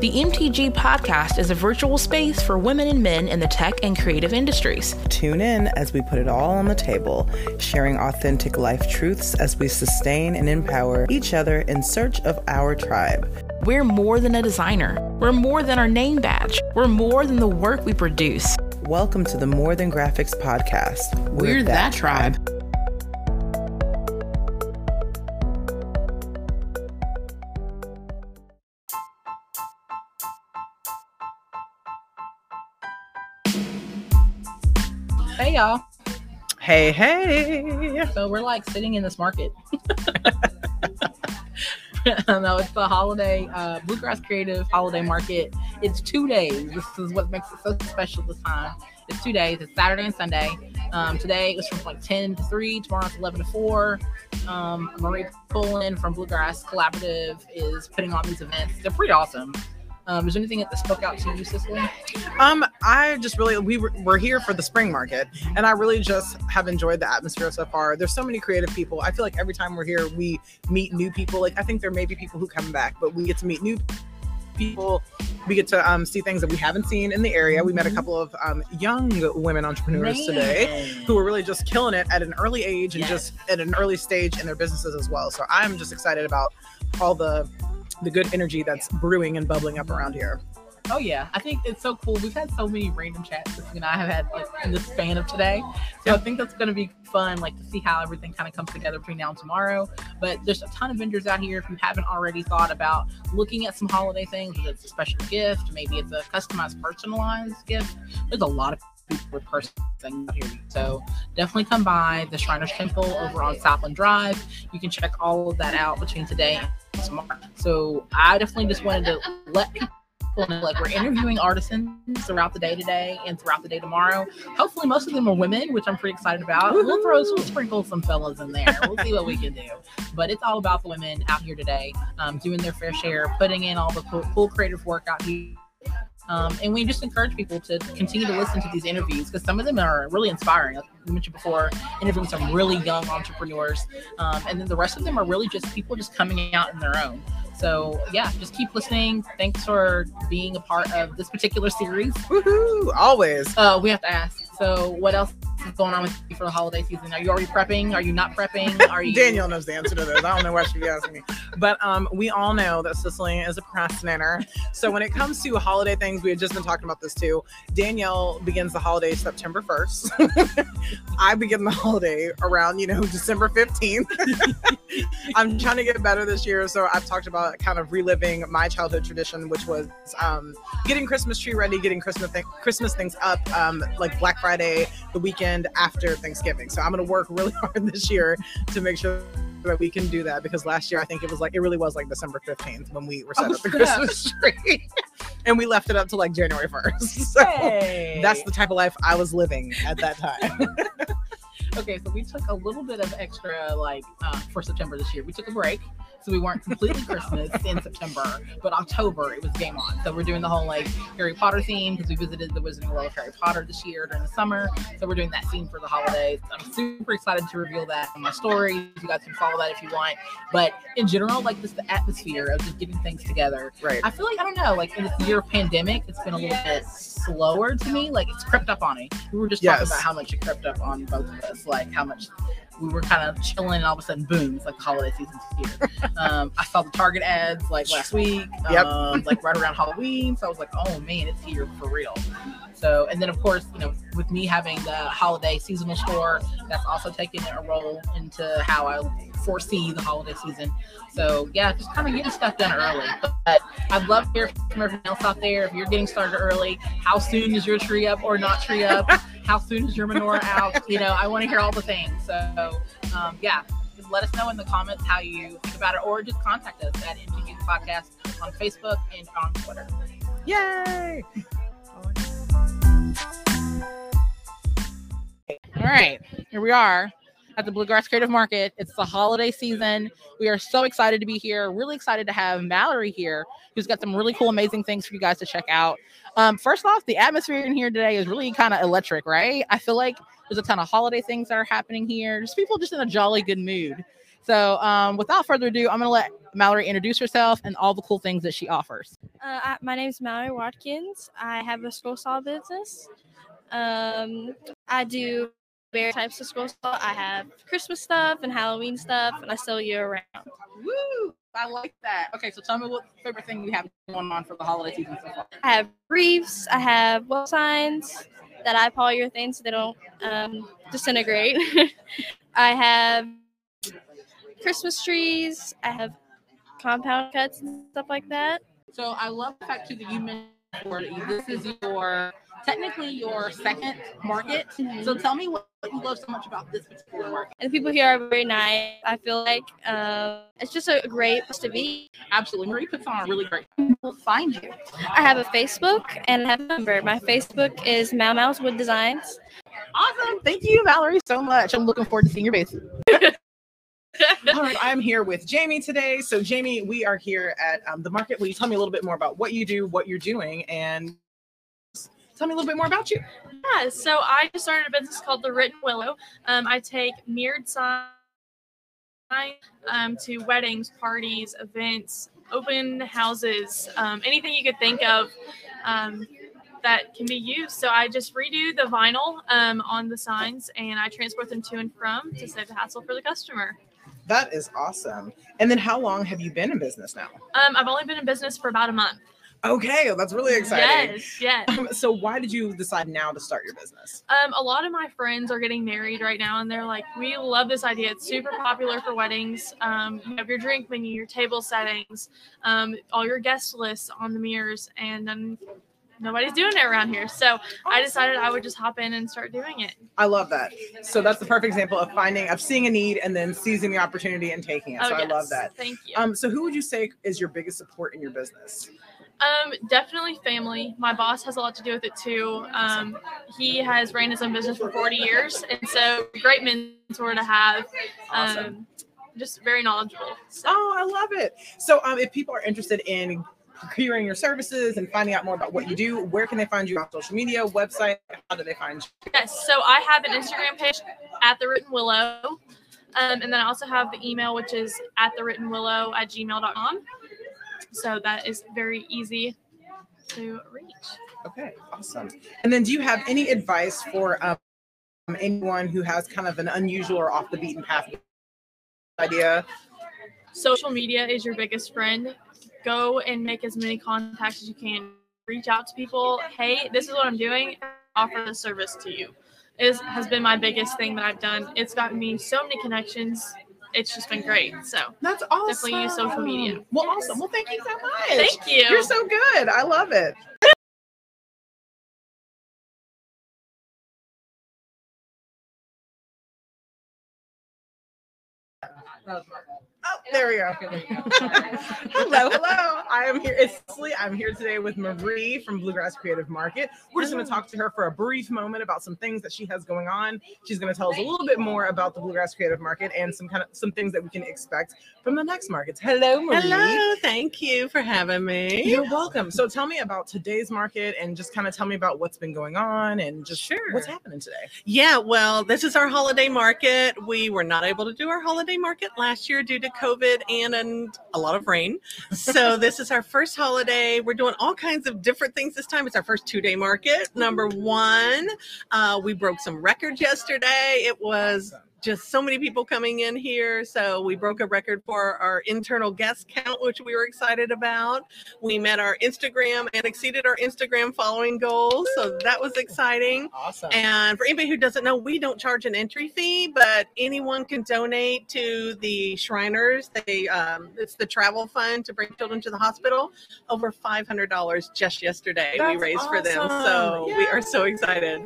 The MTG podcast is a virtual space for women and men in the tech and creative industries. Tune in as we put it all on the table, sharing authentic life truths as we sustain and empower each other in search of our tribe. We're more than a designer. We're more than our name badge. We're more than the work we produce. Welcome to the More Than Graphics podcast. We're, We're that, that tribe. Y'all. Hey, hey. So we're like sitting in this market. no, it's the holiday uh, Bluegrass Creative Holiday Market. It's two days. This is what makes it so special this time. It's two days. It's Saturday and Sunday. Um, today it was from like 10 to 3. Tomorrow it's 11 to 4. Um, Marie Pullen from Bluegrass Collaborative is putting on these events. They're pretty awesome. Um, is there anything that spoke out to you, Cicely? Um, I just really we were, we're here for the spring market, and I really just have enjoyed the atmosphere so far. There's so many creative people. I feel like every time we're here, we meet new people. Like I think there may be people who come back, but we get to meet new people. We get to um, see things that we haven't seen in the area. We met a mm-hmm. couple of um, young women entrepreneurs Man. today who were really just killing it at an early age and yes. just at an early stage in their businesses as well. So I'm just excited about all the the good energy that's brewing and bubbling up around here. Oh yeah, I think it's so cool. We've had so many random chats that you and I have had like in the span of today. So I think that's going to be fun, like to see how everything kind of comes together between now and tomorrow. But there's a ton of vendors out here. If you haven't already thought about looking at some holiday things, whether it's a special gift, maybe it's a customized, personalized gift. There's a lot of people with person out here. So definitely come by the Shriners Temple over on Southland Drive. You can check all of that out between today so I definitely just wanted to let people know, like we're interviewing artisans throughout the day today and throughout the day tomorrow. Hopefully, most of them are women, which I'm pretty excited about. Woo-hoo! We'll throw, we'll sprinkle some fellas in there. We'll see what we can do. But it's all about the women out here today, um, doing their fair share, putting in all the cool, cool creative work out here um, and we just encourage people to continue to listen to these interviews because some of them are really inspiring. Like we mentioned before, interviewing some really young entrepreneurs. Um, and then the rest of them are really just people just coming out in their own. So yeah, just keep listening. Thanks for being a part of this particular series. Woohoo! Always. Uh, we have to ask. So what else is going on with you for the holiday season? Are you already prepping? Are you not prepping? Are you? Danielle knows the answer to this. I don't know why she'd be asking me. But um, we all know that Cicely is a procrastinator. So when it comes to holiday things, we had just been talking about this too. Danielle begins the holiday September 1st. I begin the holiday around, you know, December 15th. I'm trying to get better this year. So I've talked about kind of reliving my childhood tradition, which was um, getting Christmas tree ready, getting Christmas, th- Christmas things up, um, like Black Friday, the weekend after Thanksgiving. So I'm going to work really hard this year to make sure that we can do that because last year I think it was like it really was like December 15th when we were set oh, up the Christmas tree. and we left it up to like January 1st. So hey. that's the type of life I was living at that time. okay, so we took a little bit of extra like uh, for September this year. We took a break so we weren't completely Christmas in September, but October it was game on. So we're doing the whole like Harry Potter theme because we visited the Wizarding World of Harry Potter this year during the summer. So we're doing that theme for the holidays. I'm super excited to reveal that in my story. You guys can follow that if you want. But in general, like just the atmosphere of just getting things together. Right. I feel like I don't know, like in this year of pandemic, it's been a little bit slower to me. Like it's crept up on me. We were just yes. talking about how much it crept up on both of us. Like how much we were kind of chilling, and all of a sudden, boom! It's like the holiday season's here. um, I saw the Target ads like last week, yep. um, like right around Halloween. So I was like, oh man, it's here for real. So, and then of course, you know, with me having the holiday seasonal store, that's also taking a role into how I foresee the holiday season. So yeah, just kind of getting stuff done early. But I'd love to hear from everyone else out there. If you're getting started early, how soon is your tree up or not tree up? how soon is your menorah out? You know, I want to hear all the things. So um, yeah, just let us know in the comments how you think about it, or just contact us at MTG Podcast on Facebook and on Twitter. Yay! All right, here we are at the Bluegrass Creative Market. It's the holiday season. We are so excited to be here. Really excited to have Mallory here, who's got some really cool, amazing things for you guys to check out. Um, first off, the atmosphere in here today is really kind of electric, right? I feel like there's a ton of holiday things that are happening here. Just people just in a jolly good mood. So, um, without further ado, I'm going to let Mallory introduce herself and all the cool things that she offers. Uh, my name is Mallory Watkins. I have a scroll saw business. Um, I do various types of scroll. I have Christmas stuff and Halloween stuff, and I sell year round. Woo! I like that. Okay, so tell me what favorite thing you have going on for the holiday season so far. I have briefs. I have wall signs that I polyurethane so they don't um, disintegrate. I have Christmas trees. I have compound cuts and stuff like that. So I love the fact too that you mentioned this is your technically your second market. So tell me what you love so much about this particular market. And the people here are very nice. I feel like um, it's just a great place to be. Absolutely. Marie puts on a really great. We'll find you. I have a Facebook and I have a number. My Facebook is Mau Mau's Wood Designs. Awesome. Thank you, Valerie, so much. I'm looking forward to seeing your base. All right, I'm here with Jamie today. So, Jamie, we are here at um, the market. Will you tell me a little bit more about what you do, what you're doing, and tell me a little bit more about you? Yeah, so I started a business called The Written Willow. Um, I take mirrored signs um, to weddings, parties, events, open houses, um, anything you could think of um, that can be used. So I just redo the vinyl um, on the signs and I transport them to and from to save the hassle for the customer. That is awesome. And then, how long have you been in business now? Um, I've only been in business for about a month. Okay, well, that's really exciting. Yes, yes. Um, so, why did you decide now to start your business? Um, a lot of my friends are getting married right now, and they're like, "We love this idea. It's super popular for weddings. Um, you have your drink menu, your table settings, um, all your guest lists on the mirrors, and then nobody's doing it around here. So I decided I would just hop in and start doing it. I love that. So that's the perfect example of finding, of seeing a need and then seizing the opportunity and taking it. Oh, so I love that. Thank you. Um, so who would you say is your biggest support in your business? Um, definitely family. My boss has a lot to do with it too. Um, he has ran his own business for 40 years, and so great mentor to have. Um, Awesome. just very knowledgeable. So, Oh, I love it. So um, if people are interested in procuring your services and finding out more about what you do, where can they find you on social media, website? How do they find you? yes, so I have an Instagram page at the Written Willow, um, and then I also have the email, which is at the Written Willow at gmail.com. So that is very easy to reach. Okay, awesome. And then do you have any advice for um, anyone who has kind of an unusual or off the beaten path idea? social media is your biggest friend. Go and make as many contacts as you can. Reach out to people. Hey, this is what I'm doing. Offer the service to you. Is has been my biggest thing that I've done. It's gotten me so many connections. It's just been great. So That's awesome. Definitely use social media. Well, awesome. Well, thank you so much. thank you. You're so good. I love it. Oh, there we go. hello, hello. I am here. It's Leslie. I'm here today with Marie from Bluegrass Creative Market. We're just going to talk to her for a brief moment about some things that she has going on. She's going to tell us a little bit more about the Bluegrass Creative Market and some kind of some things that we can expect from the next markets. Hello, Marie. Hello, thank you for having me. You're welcome. So tell me about today's market and just kind of tell me about what's been going on and just Sure. what's happening today. Yeah, well, this is our holiday market. We were not able to do our holiday market last year due to COVID and, a lot of rain. So this is our first holiday. We're doing all kinds of different things this time. It's our first two day market. Number one, uh, we broke some records yesterday. It was just so many people coming in here. So we broke a record for our internal guest count, which we were excited about. We met our Instagram and exceeded our Instagram following goals. So that was exciting. Awesome. And for anybody who doesn't know, we don't charge an entry fee, but anyone can donate to the Shriners. They um, it's the travel fund to bring children to the hospital. Over five hundred dollars just yesterday we That's raised for them. awesome. So we are so excited.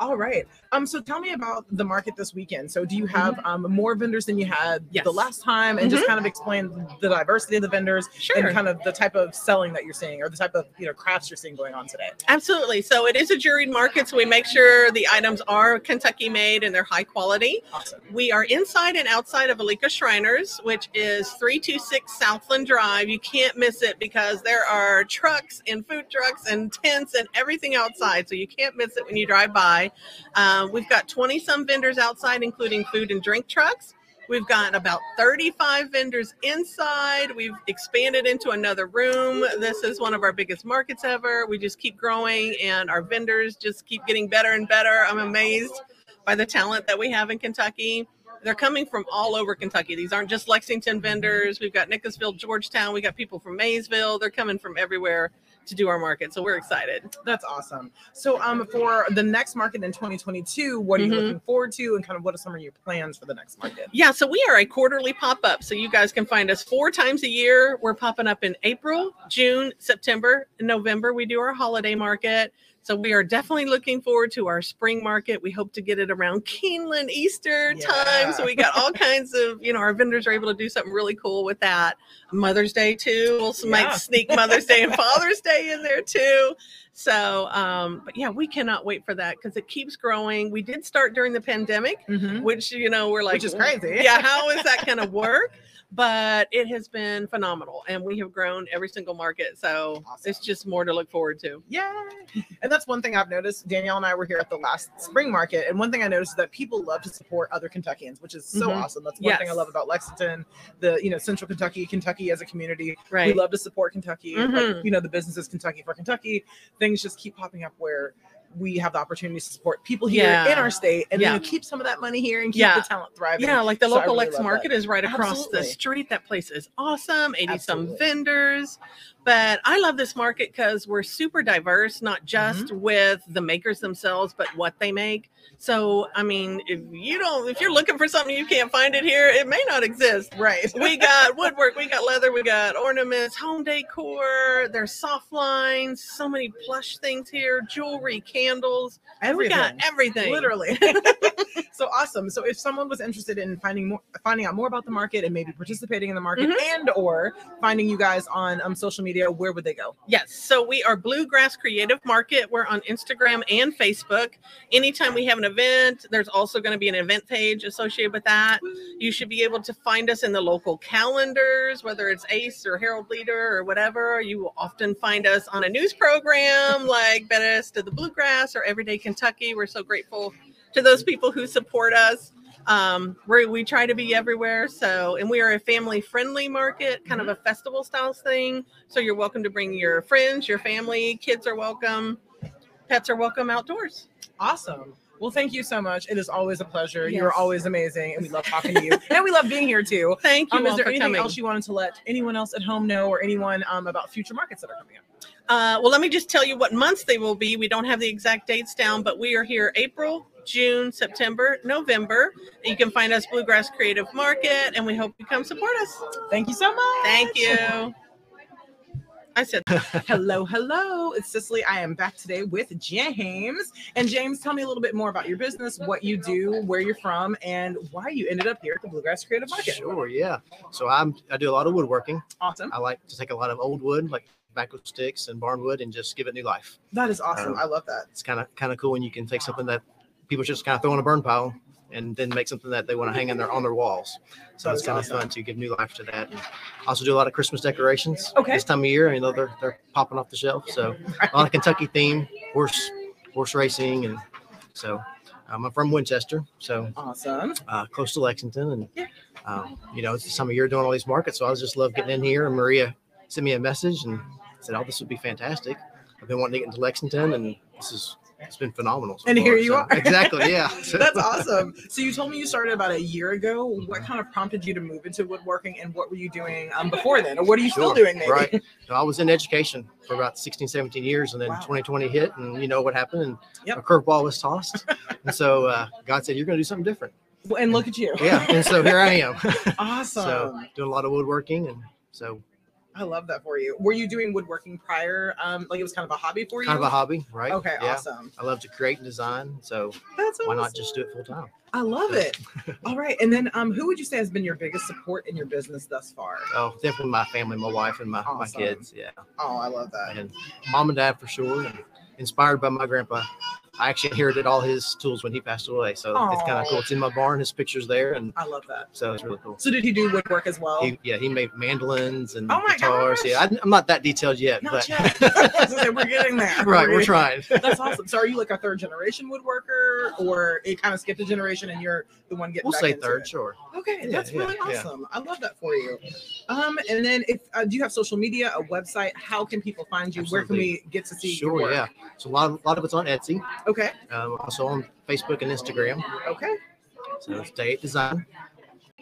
All right. Um. So tell me about the market this weekend. So do you have um more vendors than you had Mm-hmm. Yes. the last time, and just kind of explain the diversity of the vendors Sure. and kind of the type of selling that you're seeing or the type of you know crafts you're seeing going on today. Absolutely. So it is a juried market, so we make sure the items are Kentucky made and they're high quality. Awesome. We are inside and outside of Oleika Shriners, which is 326 Southland Drive. You can't miss it because there are trucks and food trucks and tents and everything outside. So you can't miss it when you drive by. Uh, we've got 20 some vendors outside, including food and drink trucks. We've got about 35 vendors inside. We've expanded into another room. This is one of our biggest markets ever. We just keep growing and our vendors just keep getting better and better. I'm amazed by the talent that we have in Kentucky. They're coming from all over Kentucky. These aren't just Lexington vendors. We've got Nicholasville, Georgetown. We got people from Maysville. They're coming from everywhere to do our market. So we're excited. That's awesome. So, um, for the next market in 2022, what are you Mhm. looking forward to, and kind of what are some of your plans for the next market? Yeah, so we are a quarterly pop up. So you guys can find us four times a year. We're popping up in April, June, September, and November. We do our holiday market. So we are definitely looking forward to our spring market. We hope to get it around Keeneland Easter time. So we got all kinds of, you know, our vendors are able to do something really cool with that. Mother's Day too. We'll Yeah. might sneak Mother's Day and Father's Day in there too. So, um, but yeah, we cannot wait for that because it keeps growing. We did start during the pandemic Mhm. which you know we're like Which is crazy. yeah how is that going to work but it has been phenomenal and we have grown every single market so Awesome. it's just more to look forward to Yay! And that's one thing I've noticed. Danielle and I were here at the last spring market, and one thing I noticed is that people love to support other Kentuckians, which is so Mhm. awesome. That's one thing I love about Lexington, the you know Central Kentucky, Kentucky as a community. Right. We love to support Kentucky. Like, Mhm. you know, the businesses Kentucky for Kentucky. Things just keep popping up where we have the opportunity to support people here Yeah. in our state and Yeah. know, keep some of that money here and keep Yeah. the talent thriving. yeah like the So local really lex market that. is right across Absolutely. the street that place is awesome 80 some vendors but i love this market because we're super diverse not just Mm-hmm. with the makers themselves but what they make so i mean if you don't if you're looking for something you can't find it here it may not exist Right. we got woodwork, we got leather, we got ornaments, home decor. There's soft lines, so many plush things here, jewelry, candles. We got Everything. everything. Literally. so awesome. So if someone was interested in finding more finding out more about the market and maybe participating in the market Mhm. and or finding you guys on um, social media, where would they go? Yes. So we are Bluegrass Creative Market. We're on Instagram and Facebook. Anytime we have an event, there's also going to be an event page associated with that. You should be able to find us in the local calendars, whether it's ACE or Herald Leader or whatever. You will often find us on a news program like Best of the Bluegrass or Everyday Kentucky. We're so grateful to those people who support us. Um, we we try to be everywhere. So, and we are a family friendly market, kind of a festival style thing. So you're welcome to bring your friends, your family, kids are welcome, pets are welcome outdoors. Awesome. Well, thank you so much. It is always a pleasure. You're always amazing, and we love talking to you. and we love being here too. Thank you Um, is there anything coming. else you wanted to let anyone else at home know, or anyone um, about future markets that are coming up? Uh, well, let me just tell you what months they will be. We don't have the exact dates down, but we are here April, June, September, November. You can find us Bluegrass Creative Market, and we hope you come support us. Thank you so much. Thank you. I said, hello, hello. It's Cicely. I am back today with James. And James, tell me a little bit more about your business, what you do, where you're from, and why you ended up here at the Bluegrass Creative Market. Sure, yeah. So I'm I do a lot of woodworking. Awesome. I like to take a lot of old wood, like tobacco sticks and barnwood, and just give it new life. That is awesome. Um, I love that. It's kind of kind of cool when you can take something that people just kind of throw in a burn pile and then make something that they want to hang in their on their walls. So it's kind of fun to give new life to that. And also do a lot of Christmas decorations. Okay. This time of year, you know, they're they're popping off the shelf. So a lot of Kentucky theme, horse horse racing, and so um, I'm from Winchester, so Awesome. uh, close to Lexington, and Yeah. um, you know, it's the time of year doing all these markets. So I was just love getting in here. And Maria sent me a message and said, "Oh, this would be fantastic." I've been wanting to get into Lexington, and this is it's been phenomenal. so And here you So- are. exactly, yeah. That's awesome. So you told me you started about a year ago. What kind of prompted you to move into woodworking, and what were you doing um, before then, or what are you still Sure, doing? Maybe? Right. So I was in education for about 16, 17 years, and then Wow. 2020 hit, and you know what happened, and Yep. a curveball was tossed, and so uh, God said, "You're going to do something different." And look at you. Yeah, and so here I am. Awesome. so doing a lot of woodworking, and so I love that for you. Were you doing woodworking prior? Um, like it was kind of a hobby for you? kind of a hobby, right? Okay, Yeah. awesome. I love to create and design, so That's awesome. why not just do it full time? I love it. All right, and then um, who would you say has been your biggest support in your business thus far? Oh, definitely my family, my wife, and my, my kids. Yeah, Oh, I love that. and mom and dad for sure. And inspired by my grandpa I actually inherited all his tools when he passed away, so it's kind of cool. It's in my barn. His pictures there, and I love that. so it's really cool. So did he do woodwork as well? He, yeah, he made mandolins and Oh guitars. gosh. Yeah, I, I'm not that detailed yet, Not but yet. I was gonna say, we're getting there. right, we're trying. That's awesome. So are you like a third generation woodworker, or it kind of skipped a generation and you're the one getting We'll say third, it? sure. Okay, Yeah, that's yeah, really yeah. awesome. I love that for you. Um, and then if uh, do you have social media, a website? How can people find you? Where can we get to see your Sure, yeah. So a lot, of, a lot of it's on Etsy, Okay. um, also on Facebook and Instagram. Okay. So it's Day Eight Design.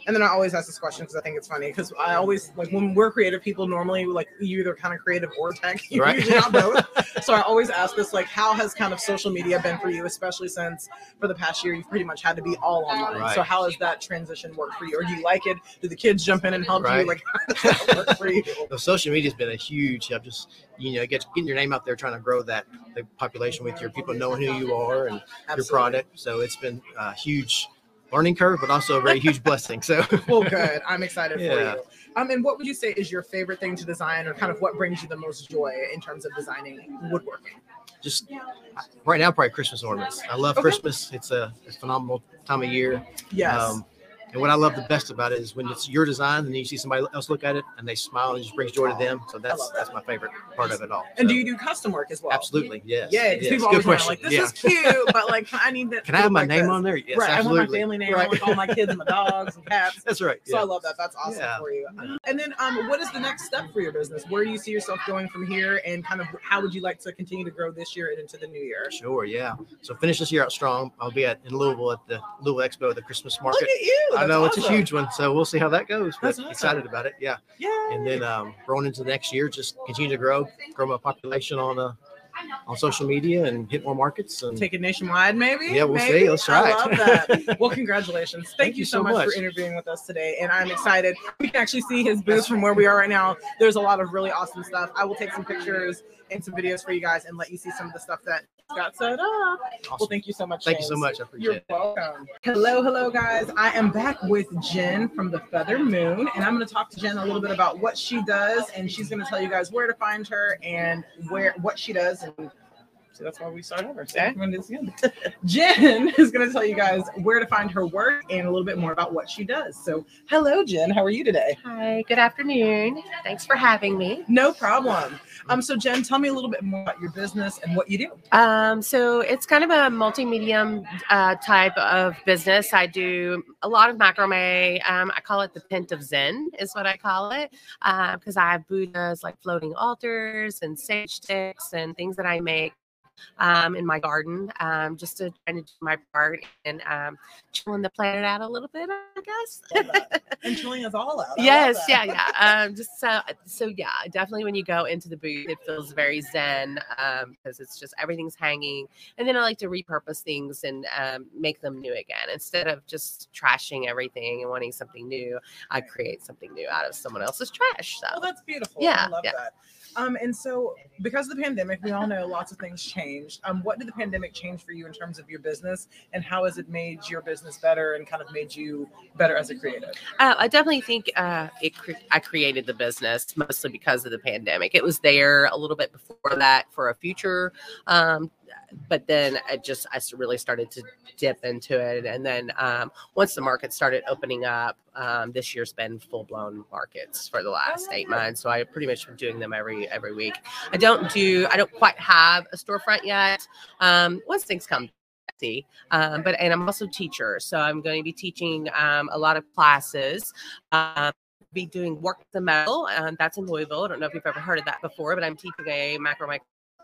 And then I always ask this question because I think it's funny because I always like when we're creative people normally like you either kind of creative or tech, you Right. usually not both. so I always ask this like how has kind of social media been for you, especially since for the past year you've pretty much had to be all online. Right. So how has that transition worked for you? Or do you like it? Do the kids jump in and help you? Like how does that work for you? So social media's been a huge help. Just you know, get getting your name out there, trying to grow that the population with your people knowing who you are and your product. So it's been a huge learning curve, but also a very huge blessing. So Well, good. I'm excited for Yeah. you. Um, and what would you say is your favorite thing to design, or kind of what brings you the most joy in terms of designing woodworking? just right now, probably Christmas ornaments. I love Okay. Christmas. It's a, a phenomenal time of year. Yes. Um, and what I love the best about it is when it's your design and you see somebody else look at it and they smile and it just brings joy to them. So that's that's my favorite part of it all. and do you do custom work as well? absolutely yes. Yeah, because yes. people Good always question. like this yeah. is cute, but like I need that. Can I have my like name this. on there? Yes, right, absolutely. I want my family name. I Right. want all my kids and my dogs and cats. That's right. So I love that. That's awesome Yeah. for you. And then, um, what is the next step for your business? Where do you see yourself going from here, and kind of how would you like to continue to grow this year and into the new year? Sure, yeah. So finish this year out strong. I'll be at in Louisville at the Louisville Expo, the Christmas market. Look at you! I That's know it's a huge one, so we'll see how that goes. But awesome. excited about it, yeah. Yeah. And then um, growing into the next year, just continue to grow, grow my population on uh, on social media and hit more markets. And Take it nationwide, maybe. Yeah, we'll Maybe? see. Let's try I love that. Well, congratulations. Thank, Thank you you so so much, much. for interviewing with us today. And I'm excited. We can actually see his booth from where we are right now. There's a lot of really awesome stuff. I will take some pictures and some videos for you guys and let you see some of the stuff that got set up. Well, thank you so much. Thank you so much. I appreciate You're it. welcome. Hello, hello, guys. I am back with Jen from the Feather Moon, and I'm going to talk to Jen a little bit about what she does, and she's going to tell you guys where to find her and where what she does. And so that's why we start over. So I'm gonna this again. Jen is going to tell you guys where to find her work and a little bit more about what she does. So, hello, Jen. How are you today? Hi, good afternoon. Thanks for having me. No problem. Um, so Jen, tell me a little bit more about your business and what you do. Um, so it's kind of a multi-medium uh, type of business. I do a lot of macrame. Um, I call it the pent of Zen, is what I call it, because I have Buddhas like floating altars and sage sticks and things that I make um, in my garden, um, just to try to do my part and um, chilling the planet out a little bit, I guess. And chilling us all out. I yes yeah yeah um just so so yeah definitely when you go into the booth it feels very zen um because it's just everything's hanging and then i like to repurpose things and um, make them new again instead of just trashing everything and wanting something new i create something new out of someone else's trash so Well, that's beautiful. Yeah, I love yeah. that. Um, and so because of the pandemic, we all know lots of things changed. Um, what did the pandemic change for you in terms of your business, and how has it made your business better and kind of made you better as a creative? Uh, I definitely think uh, it. Cre- I created the business mostly because of the pandemic. It was there a little bit before that for a future, um, but then I just I really started to dip into it, and then um, once the market started opening up, um, this year's been full blown markets for the last eight months. So I pretty much been doing them every every week. I don't do. I don't quite have a storefront yet. Um, once things come. Um, but and I'm also a teacher, so I'm going to be teaching um, a lot of classes. Um, be doing work the metal, and that's in Louisville. I don't know if you've ever heard of that before, but I'm teaching a macrame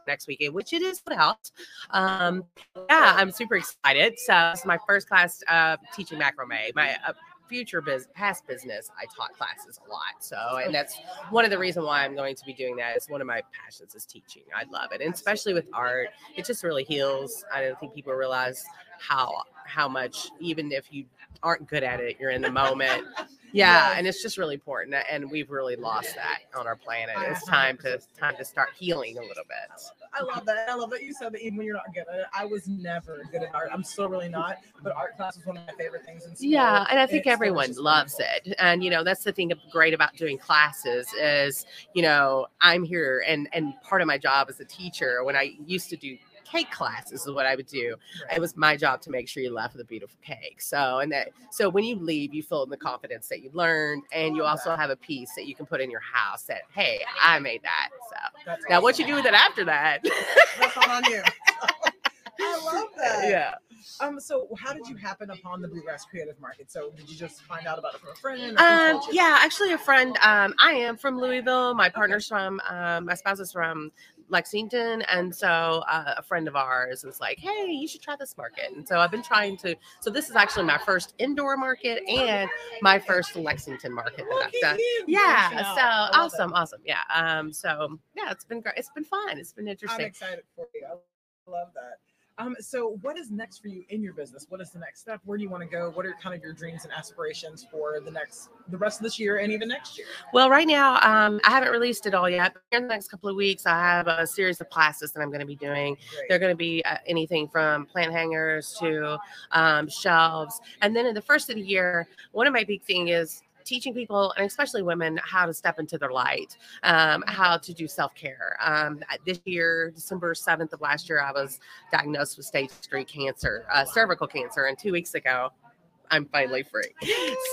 next weekend, which it is out. Um, yeah, I'm super excited. So it's my first class uh, teaching macrame. My uh, future biz, past business, I taught classes a lot. So, and that's one of the reason why I'm going to be doing that. Is one of my passions is teaching. I love it, and especially with art, it just really heals. I don't think people realize how how much even if you aren't good at it, you're in the moment. Yeah, and it's just really important, and we've really lost that on our planet. It's time to time to start healing a little bit. I love that. I love that you said that even when you're not good at it. I was never good at art. I'm still really not. But art class was one of my favorite things in school. Yeah, and I think It's- everyone loves wonderful. it. And you know, that's the thing great about doing classes is, you know, I'm here and and part of my job as a teacher when I used to do cake classes is what I would do. It was my job to make sure you left with a beautiful cake. So and that so when you leave, you feel in the confidence that you learned, and you also have a piece that you can put in your house that hey, I made that. So That's now what you do with it after that? That's on you. I love that. yeah. Um. So, how did you happen upon the Bluegrass Creative Market? So, did you just find out about it from a friend? Um, yeah, actually, a friend. Um, I am from Louisville. My partner's from. Um, my spouse is from Lexington, and so uh, a friend of ours was like, "Hey, you should try this market." And so I've been trying to. So this is actually my first indoor market and my first Lexington market that I've done. Yeah, so I love it. awesome, awesome. Yeah. Um, so yeah, it's been great. It's been fun. It's been I'm interesting. excited for you. I love that. Um, so what is next for you in your business? What is the next step? Where do you want to go? What are kind of your dreams and aspirations for the next, the rest of this year and even next year? Well, right now, um, I haven't released it all yet. In the next couple of weeks, I have a series of classes that I'm going to be doing. Great. They're going to be uh, anything from plant hangers to um, shelves. And then in the first of the year, one of my big thing is teaching people and especially women how to step into their light um, how to do self-care. Um, this year december 7th of last year i was diagnosed with stage 3 cancer uh, cervical cancer and two weeks ago i'm finally free.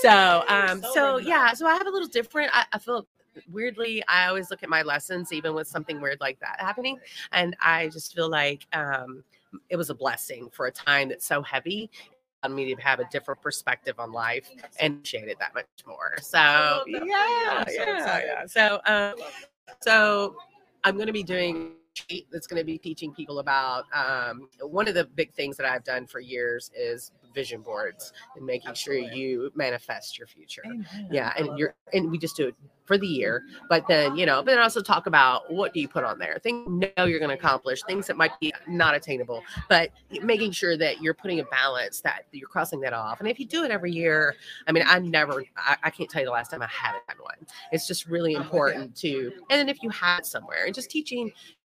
So um so yeah so i have a little different I, I feel weirdly i always look at my lessons even with something weird like that happening and i just feel like um it was a blessing for a time that's so heavy me to have a different perspective on life and appreciate it that much more. So love that. For you. yeah yeah, yeah so um so i'm going to be doing that's going to be teaching people about um, one of the big things that I've done for years is vision boards and making sure you manifest your future. Amen. Yeah, and you're and we just do it for the year, but then you know, but then also talk about what do you put on there? Things you know you're going to accomplish, things that might be not attainable, but making sure that you're putting a balance that you're crossing that off. And if you do it every year, I mean, I never, I, I can't tell you the last time I had one. It's just really Oh, yeah. important to, and then if you had it somewhere, and just teaching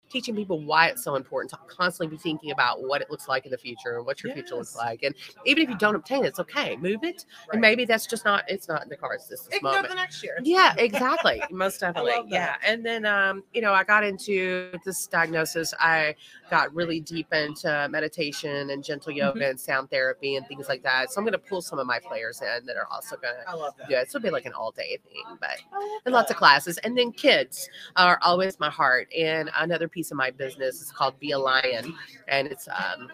teaching people why it's so important to constantly be thinking about what it looks like in the future and what your future looks like. And even if you don't obtain it, it's okay. Move it. Right. And maybe that's just not it's not in the cards this, this It moment. the next year. Yeah, exactly. Most definitely. Yeah. And then um, you know, I got into this diagnosis. I got really deep into meditation and gentle Mm-hmm. yoga and sound therapy and things like that. So I'm gonna pull some of my players in that are also gonna I love that. yeah, it's will be like an all day thing, but and lots of classes. And then kids are always my heart. And another piece of my business is called Be a Lion. And it's um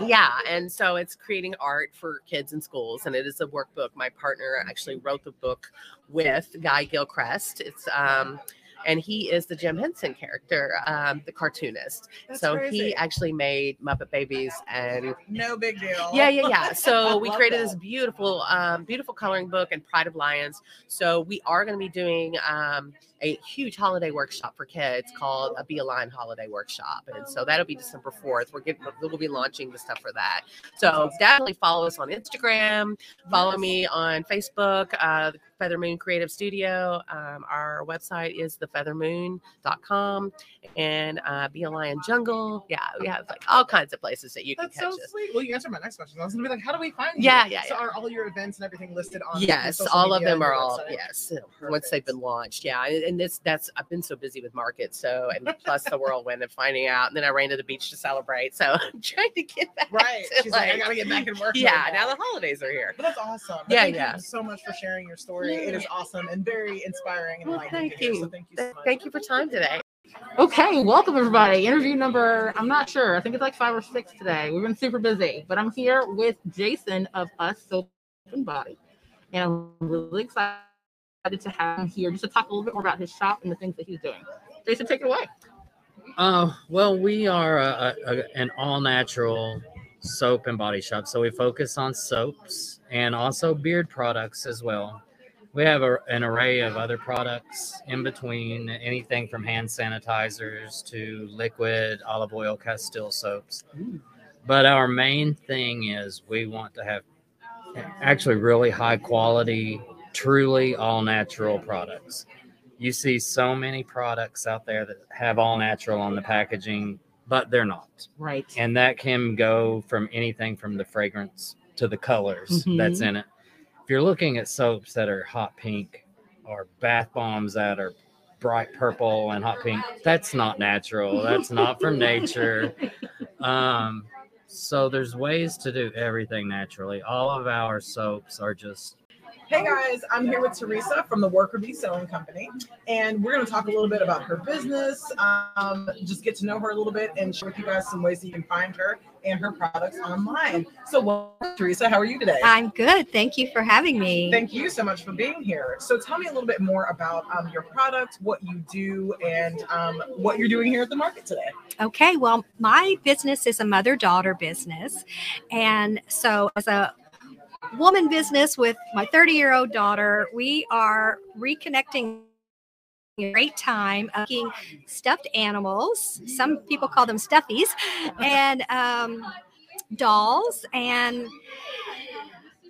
yeah, and so it's creating art for kids in schools and it is a workbook. My partner actually wrote the book with Guy Gilchrist. It's um and he is the Jim Henson character, um, the cartoonist. That's so crazy. he actually made Muppet Babies and no big deal. yeah, yeah, yeah. So we created that. this beautiful, um, beautiful coloring book and Pride of Lions. So we are going to be doing um, a huge holiday workshop for kids called a Be a Lion Holiday Workshop, and so that'll be December fourth. We're getting, we'll be launching the stuff for that. So definitely follow us on Instagram. Follow me on Facebook. Uh, Feather Moon Creative Studio. Um, our website is thefeathermoon.com and uh, Be a Lion Jungle. Yeah, we have like all kinds of places that you can That's catch so us. sweet. Well, you answered my next question. I was gonna be like, how do we find you? Yeah, yeah, So yeah. are all your events and everything listed on? Yes, all of them are all website? yes. Once they've been launched, yeah, and, and this that's I've been so busy with markets, so and plus the whirlwind of finding out, and then I ran to the beach to celebrate, so I'm trying to get back. Right. She's like, I gotta get back and work. mode Yeah, now the holidays are here. But that's awesome. But Yeah, thank yeah. you so much for sharing your story. It is awesome and very inspiring and Well, thank you. So thank you so Th- much. Thank you for time today. Okay, welcome everybody. Interview number, I'm not sure. I think it's like five or six today. We've been super busy, but I'm here with Jason of Us Soap and Body. And I'm really excited to have him here just to talk a little bit more about his shop and the things that he's doing. Jason, take it away. Uh, well, we are a, a- an all natural soap and body shop. So we focus on soaps and also beard products as well. We have a, an array of other products in between anything from hand sanitizers to liquid olive oil Castile soaps. But our main thing is we want to have actually really high quality, truly all natural products you see so many products out there that have all natural on the packaging, but they're not. Right. And that can go from anything from the fragrance to the colors that's in it. If you're looking at soaps that are hot pink or bath bombs that are bright purple and hot pink, that's not natural. That's not from nature. Um, so there's ways to do everything naturally. All of our soaps are just Hey guys, I'm here with Teresa from the Worker Bee Sewing Company, and we're going to talk a little bit about her business, um, just get to know her a little bit, and share with you guys some ways that you can find her and her products online. So, welcome, Teresa, how are you today? I'm good. Thank you for having me. Thank you so much for being here. So, tell me a little bit more about um, your product, what you do, and um, what you're doing here at the market today. Okay, well, my business is a mother daughter business. And so, as a woman business with my 30 year old daughter, we are reconnecting great time of making stuffed animals. Some people call them stuffies, and um, dolls, and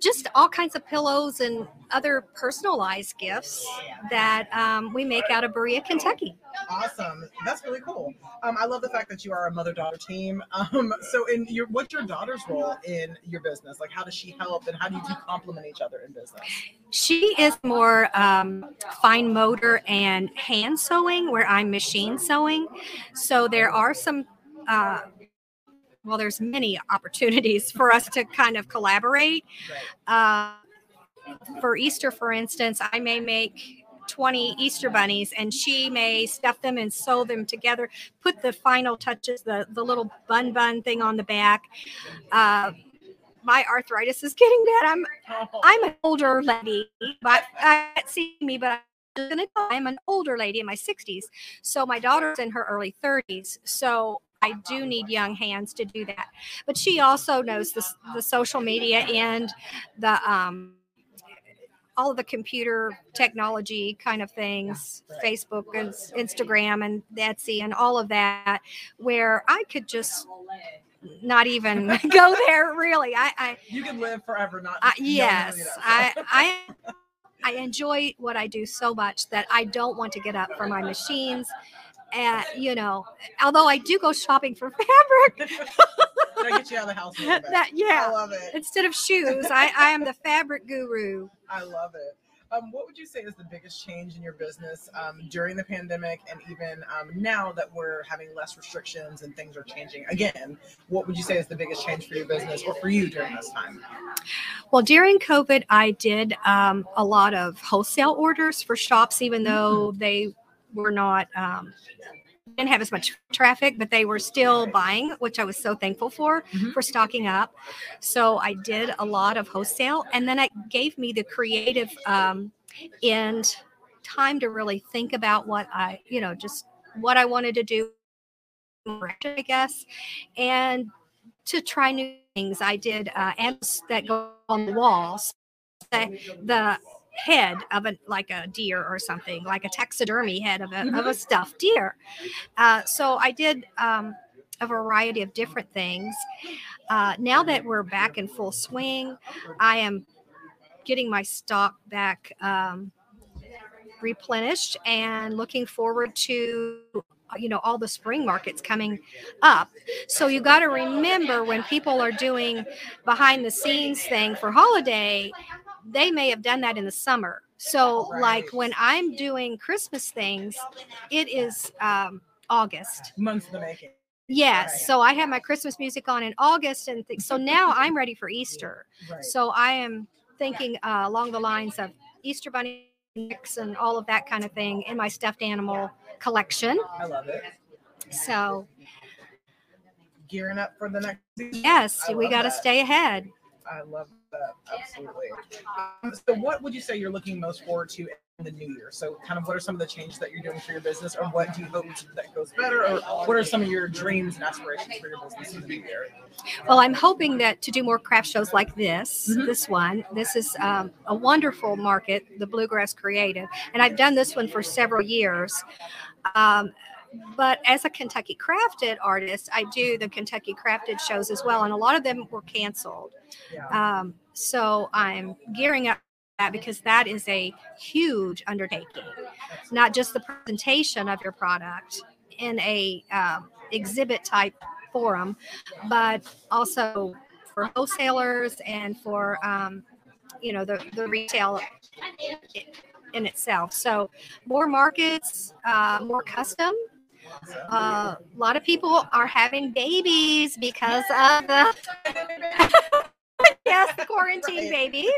just all kinds of pillows and other personalized gifts that um, we make out of Berea, Kentucky. Awesome. That's really cool. Um, I love the fact that you are a mother daughter team. Um, so, in your what's your daughter's role in your business? Like, how does she help, and how do you two complement each other in business? She is more um, fine motor and hand sewing, where I'm machine sewing. So there are some. Uh, well, there's many opportunities for us to kind of collaborate. Uh, for Easter, for instance, I may make 20 Easter bunnies and she may stuff them and sew them together, put the final touches, the, the little bun bun thing on the back. Uh, my arthritis is getting bad. I'm I'm an older lady, but I can't see me, but I'm gonna I'm an older lady in my 60s. So my daughter's in her early 30s. So I do need young hands to do that. But she also knows the, the social media and the um all of the computer technology kind of things, Facebook and Instagram and Etsy and all of that, where I could just not even go there really. I, I You can live forever, not no, no, yes. I, I, I enjoy what I do so much that I don't want to get up from my machines. And you know, although I do go shopping for fabric, Gotta get you out of the house. a little bit. that I yeah, love it. instead of shoes, I, I am the fabric guru. I love it. Um, what would you say is the biggest change in your business um, during the pandemic and even um, now that we're having less restrictions and things are changing again? What would you say is the biggest change for your business or for you during this time? Well, during COVID, I did um, a lot of wholesale orders for shops, even though they were not um, didn't have as much traffic, but they were still buying, which I was so thankful for Mhm. for stocking up. So I did a lot of wholesale, and then it gave me the creative um, and time to really think about what I, you know, just what I wanted to do, I guess, and to try new things. I did uh, amps that go on the walls. The, the head of a like a deer or something, like a taxidermy head of a, of a stuffed deer. Uh, so I did um, a variety of different things. Uh, now that we're back in full swing, I am getting my stock back um, replenished and looking forward to you know all the spring markets coming up so you got to remember when people are doing behind the scenes thing for holiday they may have done that in the summer so like when i'm doing christmas things it is um august Months in the making. yes Right. so i have my christmas music on in august and th- so now i'm ready for easter Right. so I am thinking uh, along the lines of Easter bunny and all of that kind of thing in my stuffed animal collection. I love it. So Gearing up for the next season. yes, we got to stay ahead. I love that. Absolutely. Um, so, what would you say you're looking most forward to in the new year? So, kind of what are some of the changes that you're doing for your business, or what do you hope that goes better, or what are some of your dreams and aspirations for your business in the new year? Well, I'm hoping that to do more craft shows like this, Mhm. this one. This is um, a wonderful market, the Bluegrass Creative, and I've done this one for several years. Um, but as a Kentucky Crafted artist, I do the Kentucky Crafted shows as well, and a lot of them were canceled. Um, so I'm gearing up that because that is a huge undertaking, not just the presentation of your product in a um, exhibit type forum, but also for wholesalers and for um, you know the the retail in itself. So more markets, uh, more custom. Uh, a lot of people are having babies because of the yes, the quarantine babies.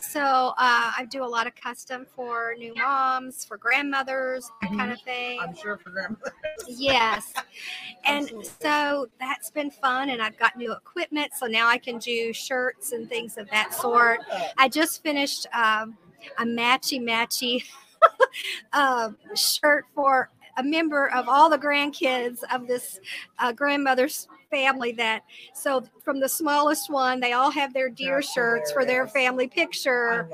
So uh, I do a lot of custom for new moms, for grandmothers, that kind of thing. I'm sure for grandma. Yes. And so that's been fun. And I've got new equipment. So now I can do shirts and things of that sort. I just finished um, a matchy matchy uh, shirt for a member of all the grandkids of this uh, grandmother's family that so from the smallest one they all have their deer That's shirts for their hilarious. family picture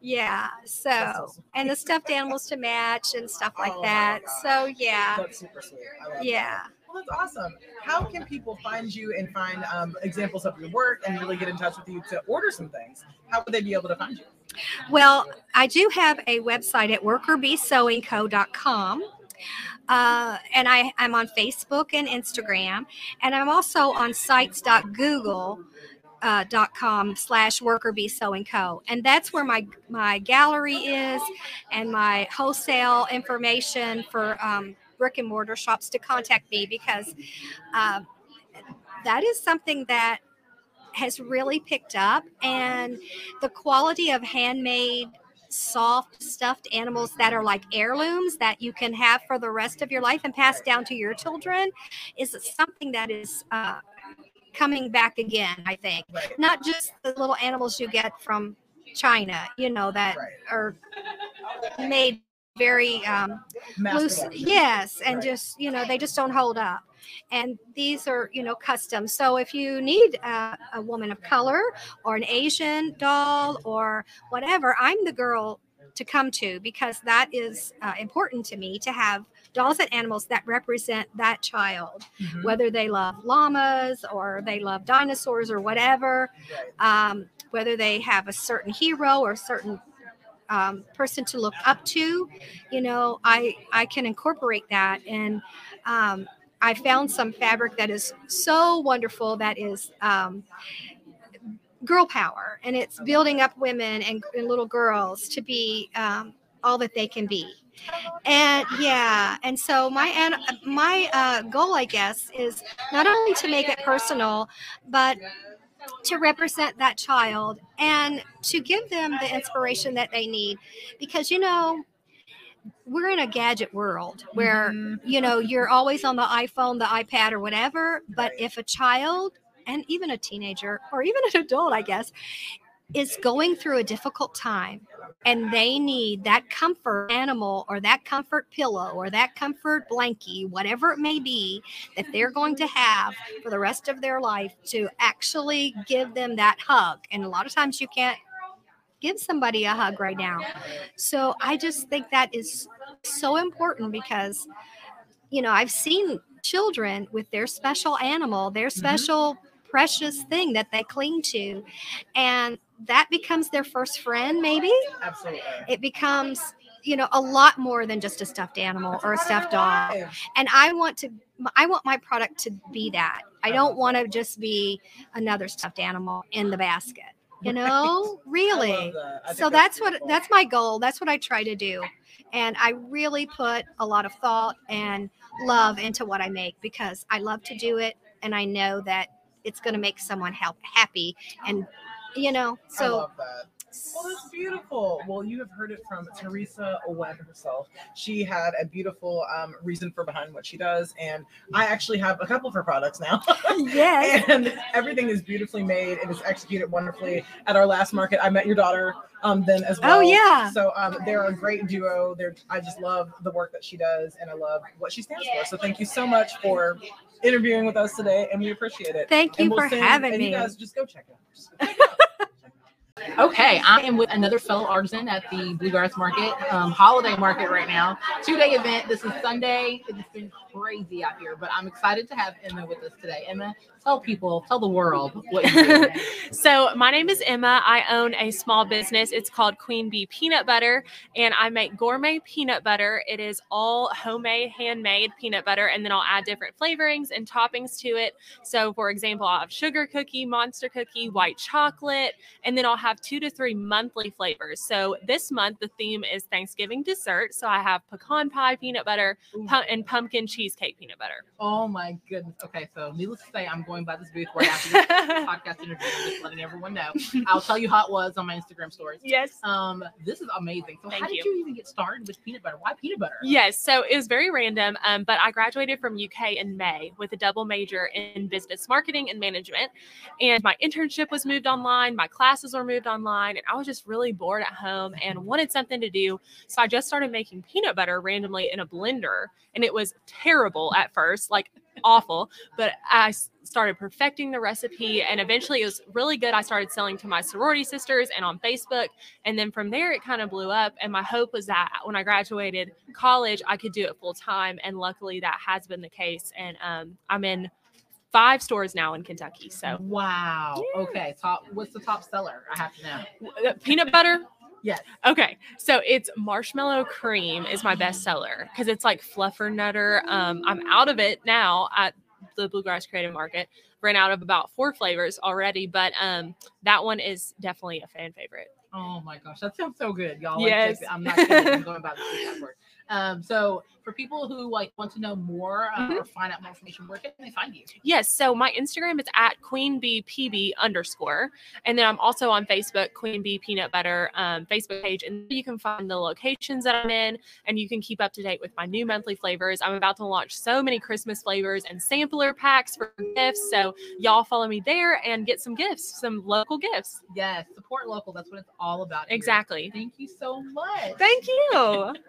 yeah so awesome. and the stuffed animals to match and stuff like Oh that so yeah That's super sweet. I that. yeah Well, that's awesome. How can people find you and find um, examples of your work and really get in touch with you to order some things? How would they be able to find you? Well, I do have a website at workerbsewingco.com. Uh, and I, I'm on Facebook and Instagram, and I'm also on sites.google. Uh, dot com slash worker bee sewing co and that's where my my gallery is and my wholesale information for um, brick and mortar shops to contact me because uh, that is something that has really picked up and the quality of handmade soft stuffed animals that are like heirlooms that you can have for the rest of your life and pass down to your children is something that is uh, coming back again i think Right. not just the little animals you get from china you know that Right. are made very um, loose yes and Right. just you know they just don't hold up and these are you know custom so if you need a, a woman of color or an asian doll or whatever i'm the girl to come to because that is uh, important to me to have dolls and animals that represent that child Mhm. whether they love llamas or they love dinosaurs or whatever um, whether they have a certain hero or certain um, person to look up to you know i i can incorporate that. And um, i found some fabric that is so wonderful that is um, girl power. And it's building up women and, and little girls to be um, all that they can be. And yeah. And so my my uh, goal i guess is not only to make it personal but to represent that child and to give them the inspiration that they need because you know we're in a gadget world where Mhm. you know you're always on the iphone the ipad or whatever but if a child and even a teenager or even an adult i guess is going through a difficult time and they need that comfort animal or that comfort pillow or that comfort blankie whatever it may be that they're going to have for the rest of their life to actually give them that hug. And a lot of times you can't give somebody a hug right now. So i just think that is so important because you know i've seen children with their special animal their mm-hmm. special precious thing that they cling to. And that becomes their first friend maybe? Absolutely. it becomes you know a lot more than just a stuffed animal or a stuffed dog. And i want to i want my product to be that. I don't want to just be another stuffed animal in the basket you know? Really? that. So that's what beautiful. that's my goal. That's what i try to do. And i really put a lot of thought and love into what i make because i love to do it and i know that it's going to make someone help happy and you know so Well, that's beautiful. Well, you have heard it from Teresa Owen herself. She had a beautiful um, reason for behind what she does, and I actually have a couple of her products now. yes and everything is beautifully made. It is executed wonderfully. At our last market, I met your daughter um, then as well. Oh, yeah. So um, they're a great duo. They're I just love the work that she does, and I love what she stands for. So thank you so much for interviewing with us today, and we appreciate it. Thank you we'll for send- having and me. You guys just go check it out. Just check it out. Okay, I am with another fellow artisan at the Bluegrass Market, um, holiday market right now. Two day event. This is Sunday. It's been crazy out here, but I'm excited to have Emma with us today. Emma, tell people, tell the world what you. So, my name is Emma. I own a small business. It's called Queen Bee Peanut Butter, and I make gourmet peanut butter. It is all homemade, handmade peanut butter, and then I'll add different flavorings and toppings to it. So, for example, I'll have sugar cookie, monster cookie, white chocolate, and then I'll have two to three monthly flavors. So this month the theme is Thanksgiving dessert. So I have pecan pie peanut butter pu- and pumpkin cheesecake peanut butter. Oh my goodness. Okay, so needless to say, I'm going by this booth right after this podcast interview. I'm just letting everyone know. I'll tell you how it was on my Instagram stories. yes. Um, this is amazing. So Thank how did you. you even get started with peanut butter? Why peanut butter? Yes, so it was very random, um, but I graduated from UK in May with a double major in business marketing and management. And my internship was moved online, my classes were moved online, and I was just really bored at home and wanted something to do. So I just started making peanut butter randomly in a blender, and it was terrible at first, like awful. But I started perfecting the recipe, and eventually it was really good. I started selling to my sorority sisters and on Facebook. And then from there, it kind of blew up. And my hope was that when I graduated college, I could do it full time. And luckily, that has been the case. And um, I'm in five stores now in Kentucky. So Wow. Okay. Top. What's the top seller? I have to know. uh, peanut butter. Yes. Okay, so it's marshmallow cream is my best seller because it's like Fluffernutter. Um, I'm out of it now at the Bluegrass Creative Market. Ran out of about four flavors already, but um, that one is definitely a fan favorite. Oh my gosh, that sounds so good, y'all. Yes. Like, I'm not kidding. I'm going by the feedback word. Um, so for people who like want to know more uh, Mhm. or find out more information, where can they find you? Yes, so my Instagram is at Queen Bee PB underscore, and then I'm also on Facebook, Queen Bee Peanut Butter um, Facebook page, and you can find the locations that I'm in, and you can keep up to date with my new monthly flavors. I'm about to launch so many Christmas flavors and sampler packs for gifts, so y'all follow me there and get some gifts, some local gifts. Yes, support local. That's what it's all about. here. Exactly. Thank you so much. Thank you.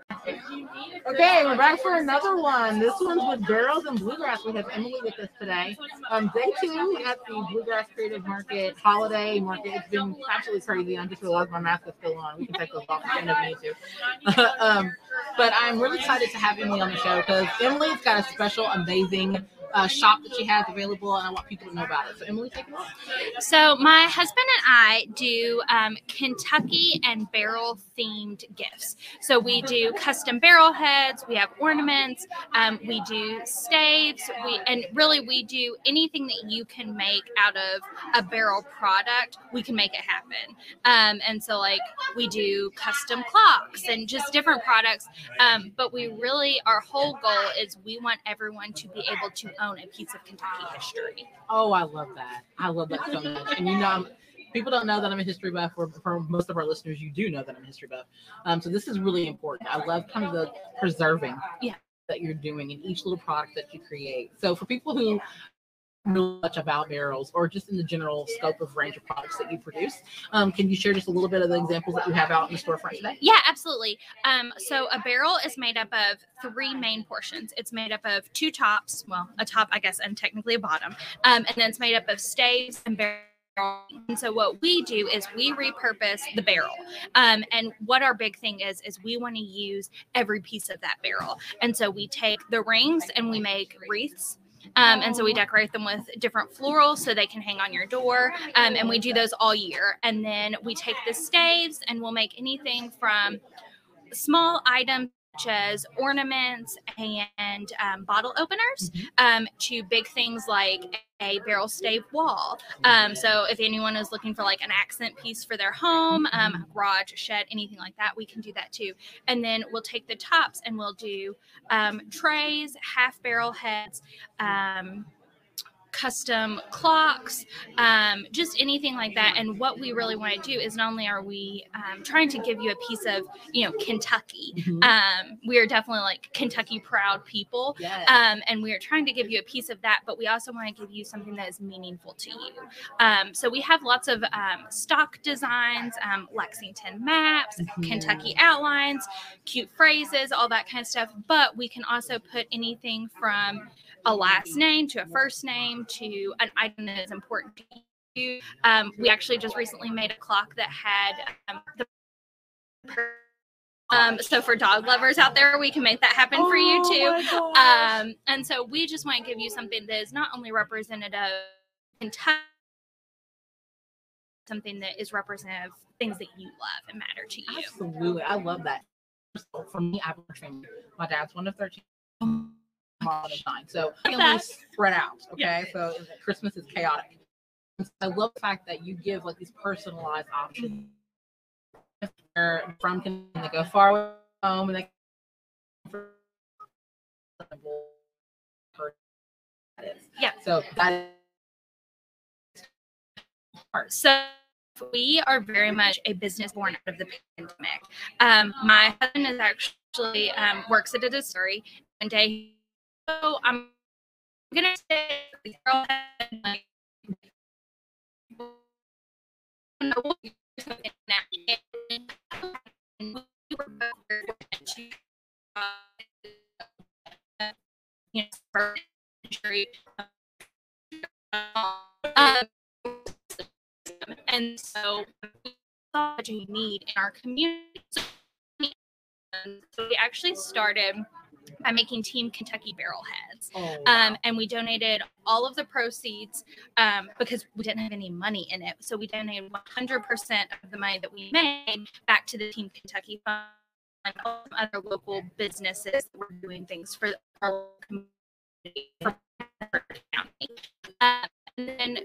Okay, we're back for another one. This one's with Barrels and Bluegrass. We have Emily with us today. Um, day two at the Bluegrass Creative Market holiday market. It's been absolutely crazy. I just realized my mask is still on. We can take those off need to. um, but I'm really excited to have Emily on the show because Emily's got a special, amazing uh, shop that she has available, and I want people to know about it. So Emily, take it off. So my husband and I do um, Kentucky and barrel themed gifts. So we do custom barrel heads. We have ornaments. Um, we do staves. We and really we do anything that you can make out of a barrel product. We can make it happen. Um, and so like we do custom clocks and just different products. Um, but we really our whole goal is we want everyone to be able to own a piece of Kentucky history. Oh, I love that. I love that so much. And you know, I'm, people don't know that I'm a history buff. For, for most of our listeners, you do know that I'm a history buff. Um, so this is really important. I love kind of the preserving Yeah. that you're doing in each little product that you create. So for people who much about barrels or just in the general scope of range of products that you produce, um, can you share just a little bit of the examples that you have out in the storefront today? Yeah, absolutely. Um, so a barrel is made up of three main portions. It's made up of two tops, well, a top, I guess, and technically a bottom, um, and then it's made up of staves and barrel. And so what we do is we repurpose the barrel. Um, and what our big thing is is we want to use every piece of that barrel. And so we take the rings and we make wreaths. Um, and so we decorate them with different florals so they can hang on your door. Um, and we do those all year. And then we take the staves and we'll make anything from small items as ornaments and um, bottle openers um, to big things like a barrel stave wall. Um, so if anyone is looking for like an accent piece for their home, um, garage, shed, anything like that, we can do that too. And then we'll take the tops and we'll do um, trays, half barrel heads. Custom clocks, um, just anything like that. And what we really want to do is not only are we um, trying to give you a piece of, you know, Kentucky, Mhm. um, we are definitely like Kentucky proud people. Yes. Um, and we are trying to give you a piece of that, but we also want to give you something that is meaningful to you. Um, so we have lots of um, stock designs, um, Lexington maps, Mhm. Kentucky outlines, cute phrases, all that kind of stuff. But we can also put anything from a last name to a first name to an item that is important to you. Um, we actually just recently made a clock that had um, the um, so for dog lovers out there, we can make that happen for you Oh too. Um, and so we just want to give you something that is not only representative of Kentucky, something that is representative of things that you love and matter to you. Absolutely. I love that. For me, I've trained. My dad's one of 13. Is nine. So families spread out. Okay. So Christmas is chaotic. I love the fact that you give like these personalized options. They're from can they go far away from home and they Yeah. So that So we are very much a business born out of the pandemic. Um, my husband is actually um, works at a distillery. One day, I'm gonna say, girl, what you know, injury. Um, and so we saw such need in our community. So we actually started by making Team Kentucky barrel heads. Oh, Um, and we donated all of the proceeds um, because we didn't have any money in it. So we donated 100% of the money that we made back to the Team Kentucky Fund and all some other local businesses that were doing things for our community. for our county. Um, and then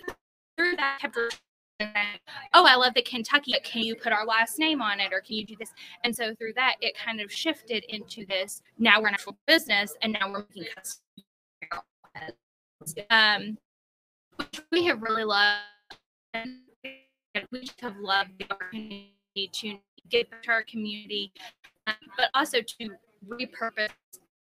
through that, kept oh, I love the Kentucky. but Can you put our last name on it, or can you do this? And so through that, it kind of shifted into this. Now we're an actual business, and now we're making custom. Um, which we have really loved. And we have loved the opportunity to give to our community, um, but also to repurpose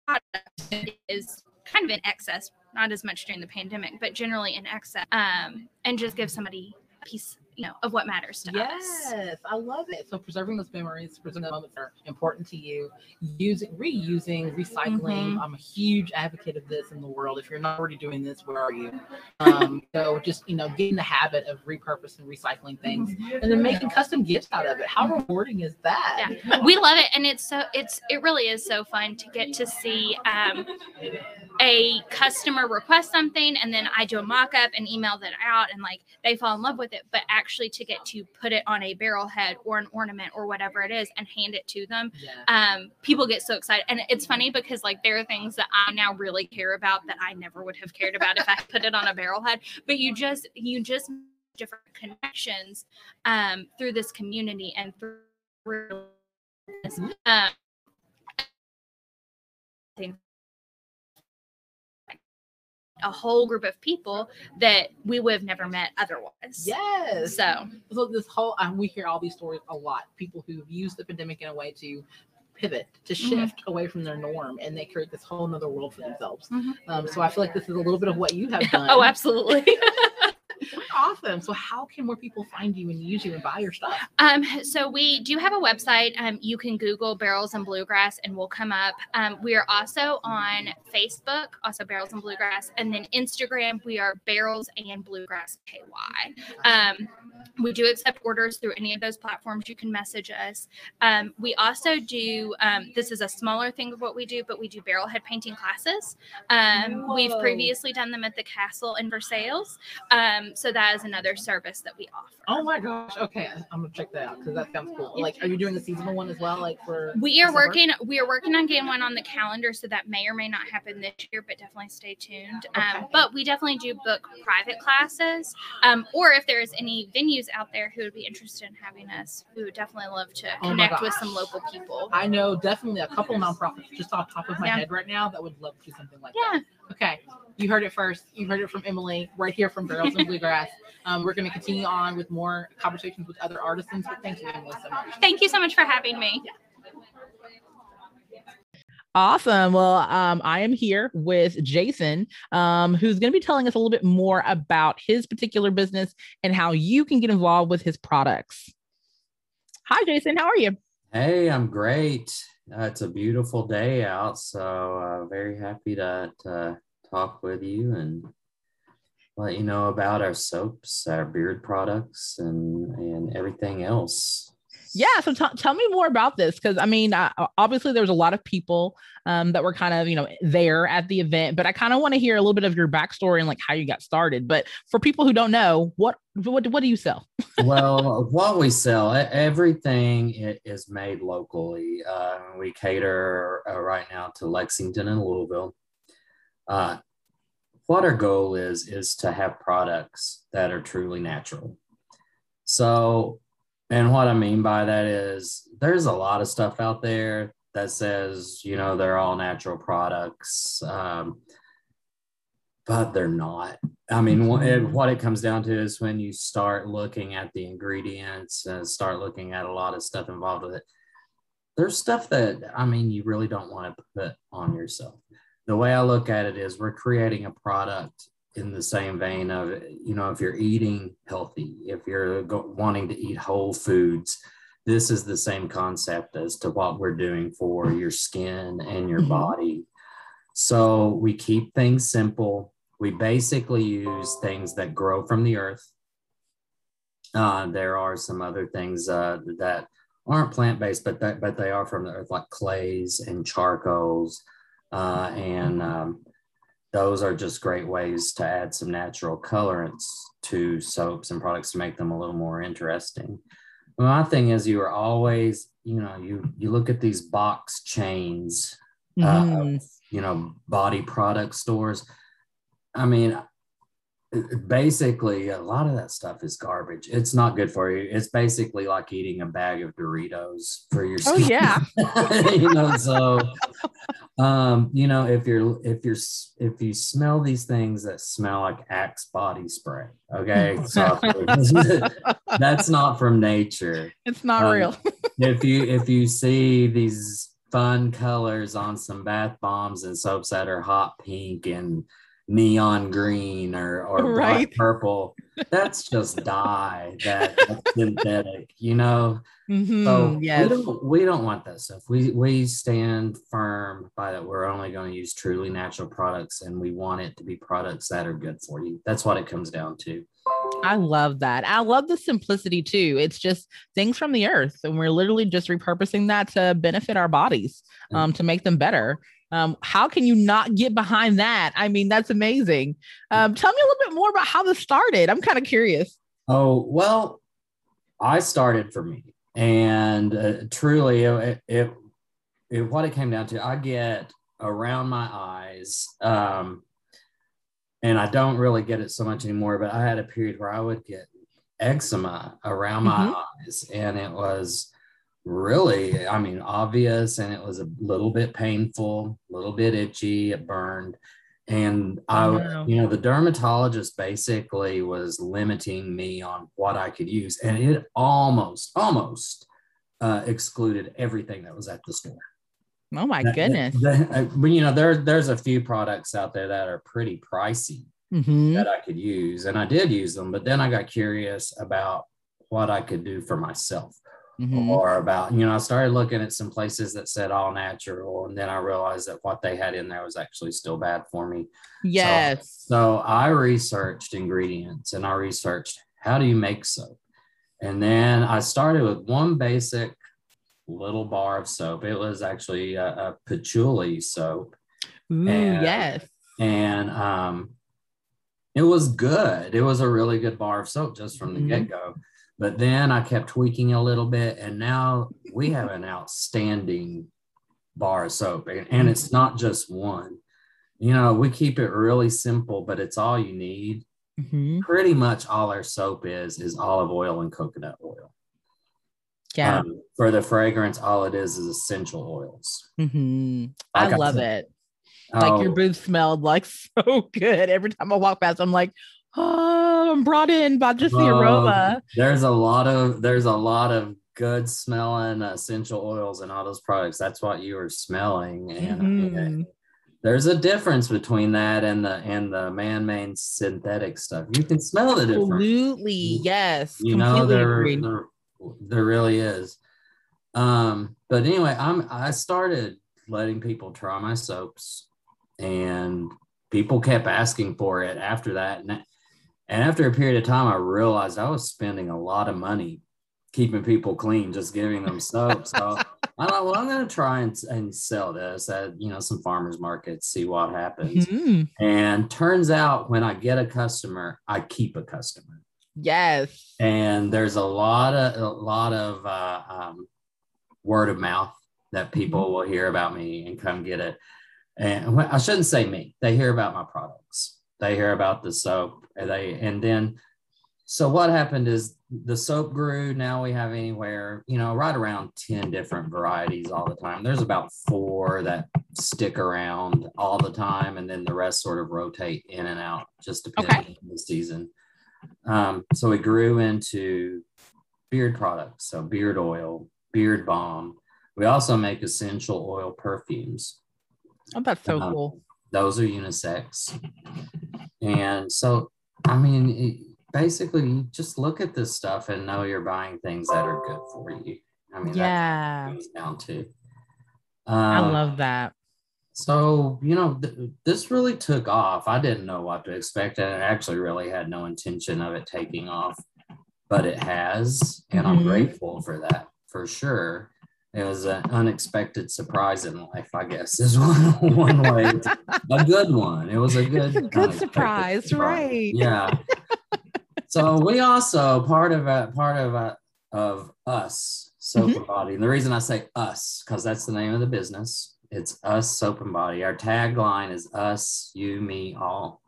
products is kind of in excess, not as much during the pandemic, but generally in excess, um, and just give somebody a piece, you know, of what matters to us. Yes, I love it. So preserving those memories, preserving the moments that are important to you, using, reusing, recycling. Mhm. I'm a huge advocate of this in the world. If you're not already doing this, where are you? Um, so just you know, get in the habit of repurposing, recycling things, and then making custom gifts out of it. How rewarding is that? Yeah, we love it, and it's so it's it really is so fun to get to see um, a customer request something, and then I do a mock up and email that out, and like they fall in love with it. But actually, to get to put it on a barrel head or an ornament or whatever it is, and hand it to them, um, people get so excited, and it's funny because like there are things that I now really care about that I never would have cared about if I put it on a barrel head. But you just you just make different connections um, through this community and through this, um, a whole group of people that we would have never met otherwise. Yes. So so this whole um, we hear all these stories a lot. People who've used the pandemic in a way to pivot, to Mhm. shift away from their norm, and they create this whole nother world for themselves. Mhm. Um, so I feel like this is a little bit of what you have done. oh, absolutely. awesome. So how can more people find you and use you and buy your stuff? Um, so we do have a website. Um, you can Google Barrels and Bluegrass and we'll come up. Um, we are also on Facebook, also Barrels and Bluegrass, and then Instagram. We are Barrels and Bluegrass KY. Um, we do accept orders through any of those platforms. You can message us. Um, we also do. Um, this is a smaller thing of what we do, but we do barrel head painting classes. Um, we've previously done them at the castle in Versailles. Um, so that is another service that we offer. Oh my gosh. Okay, I'm gonna check that out because that sounds cool. Like, are you doing a seasonal one as well? Like for We are December? working. We are working on getting one on the calendar, so that may or may not happen this year. But definitely stay tuned. Um, but we definitely do book private classes, um, or if there's any venues out there who would be interested in having us, we would definitely love to Oh connect with some local people. I know definitely a couple nonprofits just off the top of my Yeah. head right now that would love to do something like Yeah. that. Okay, you heard it first. You heard it from Emily right here from Barrels and Bluegrass. Um, we're going to continue on with more conversations with other artisans. But thank you, Emily, so much. Thank you so much for having me. Awesome. Well, um, I am here with Jason, um, who's going to be telling us a little bit more about his particular business and how you can get involved with his products. Hi, Jason. How are you? Hey, I'm great. Uh, it's a beautiful day out, so uh, very happy to, to talk with you and let you know about our soaps, our beard products, and and everything else. Yeah. So t- tell me more about this because I mean, uh, obviously there was a lot of people um, that were kind of you know there at the event, but I kind of want to hear a little bit of your backstory and like how you got started. But for people who don't know, what what what do you sell? well, what we sell, everything is made locally. Uh, we cater uh, right now to Lexington and Louisville. Uh, what our goal is is to have products that are truly natural. So, and what I mean by that is there's a lot of stuff out there that says you know they're all natural products. Um, but they're not. I mean, what it, what it comes down to is when you start looking at the ingredients and start looking at a lot of stuff involved with it, there's stuff that, I mean, you really don't want to put on yourself. The way I look at it is we're creating a product in the same vein of, you know, if you're eating healthy, if you're go- wanting to eat whole foods, this is the same concept as to what we're doing for your skin and your Mhm. body. So we keep things simple we basically use things that grow from the earth. Uh, there are some other things uh, that aren't plant based, but that, but they are from the earth, like clays and charcoals, uh, and um, those are just great ways to add some natural colorants to soaps and products to make them a little more interesting. My thing is, you are always, you know, you you look at these box chains, uh, Mhm. you know, body product stores I mean, basically, a lot of that stuff is garbage. It's not good for you. It's basically like eating a bag of Doritos for your skin. Oh yeah. you know, so um, you know, if you're if you're if you smell these things that smell like Axe body spray, okay, so that's not from nature. It's not Um, real. if you if you see these fun colors on some bath bombs and soaps that are hot pink and neon green or or bright Right. purple, that's just dye that, that's synthetic, you know. Mhm, So yes. we don't we don't want that stuff. We we stand firm by that we're only going to use truly natural products and we want it to be products that are good for you. That's what it comes down to. I love that. I love the simplicity too. It's just things from the earth, and we're literally just repurposing that to benefit our bodies, um, to make them better. Um, how can you not get behind that? I mean, that's amazing. Um, tell me a little bit more about how this started. I'm kind of curious. Oh, well, I started for me. And uh, truly, it, it, it, what it came down to, I get around my eyes. Um, and I don't really get it so much anymore, but I had a period where I would get eczema around my Mhm. eyes. And it was really, I mean, obvious and it was a little bit painful, a little bit itchy, it burned. And I, Oh, no. you know, the dermatologist basically was limiting me on what I could use. And it almost, almost uh, excluded everything that was at the store. Oh my That- goodness. that- uh, but you know, there, there's a few products out there that are pretty pricey Mhm. that I could use, and I did use them. But then I got curious about what I could do for myself, Mhm. or about you know, I started looking at some places that said all natural, and then I realized that what they had in there was actually still bad for me. Yes. So, I researched ingredients, and I researched how do you make soap, and then I started with one basic little bar of soap. It was actually a, a patchouli soap Ooh, and- yes. and um, it was good. It was a really good bar of soap just from the Mhm. get go. But then I kept tweaking a little bit, and now we have an outstanding bar of soap, and, and it's not just one. You know, we keep it really simple, but it's all you need. Mhm. Pretty much all our soap is is olive oil and coconut oil. Yeah. Um, for the fragrance, all it is is essential oils. hmm Like I I love said- it. Like your Oh. booth smelled like so good. Every time I walk past, I'm like, oh, I'm brought in by just the aroma. There's a lot of there's a lot of good smelling essential oils and all those products. That's what you were smelling, and mean, Mhm. there's a difference between that and the and the man-made synthetic stuff. You can smell the difference. Absolutely. Yes. You know, there, there there really is. Um, but anyway, I'm I started letting people try my soaps, and people kept asking for it after that. And, and after a period of time, I realized I was spending a lot of money keeping people clean, just giving them soap. So I thought, well, I'm going to try and, and sell this at you know some farmers markets, see what happens. Mhm. And turns out, when I get a customer, I keep a customer Yes. and there's a lot of a lot of uh, um, word of mouth that people will hear about me and come get it. And I shouldn't say me; they hear about my products. They hear about the soap and they and then so what happened is the soap grew. Now we have anywhere you know right around 10 different varieties all the time. There's about four that stick around all the time and then the rest sort of rotate in and out just depending Okay. on the season. Um, so we grew into beard products so beard oil beard balm. We also make essential oil perfumes. Oh, that's so Um, cool. Those are unisex. And so, I mean, it- basically, you just look at this stuff and know you're buying things that are good for you. I mean, Yeah. that's down to. I Um, love that. So, you know, th- this really took off. I didn't know what to expect, and I actually really had no intention of it taking off, but it has. And I'm Mhm. grateful for that for sure. It was an unexpected surprise in life, I guess, is one, one way. to- a good one. It was a good, a good unexpected surprise, right. Yeah. so we also part of a part of a, of us soap Mm-hmm. and body and the reason i say us because that's the name of the business it's us soap and body our tagline is us you me all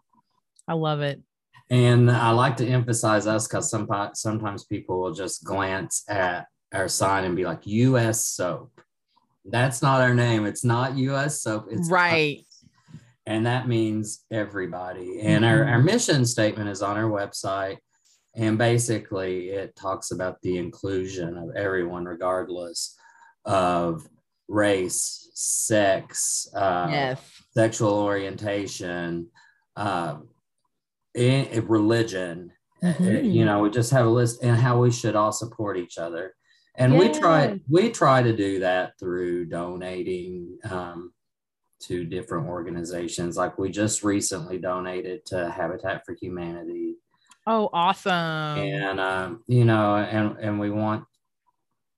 I love it. and i like to emphasize us because some, sometimes people will just glance at our sign and be like us soap that's not our name it's not us soap it's Right. and that means everybody. And our, our mission statement is on our website. And basically, it talks about the inclusion of everyone, regardless of race, sex, uh, Yes. sexual orientation, uh, in, in religion. Uh, Mhm. You know, we just have a list and how we should all support each other. And we try we try to do that through donating um, to different organizations. Like we just recently donated to Habitat for Humanity, Oh, awesome. and um, you know, and and we want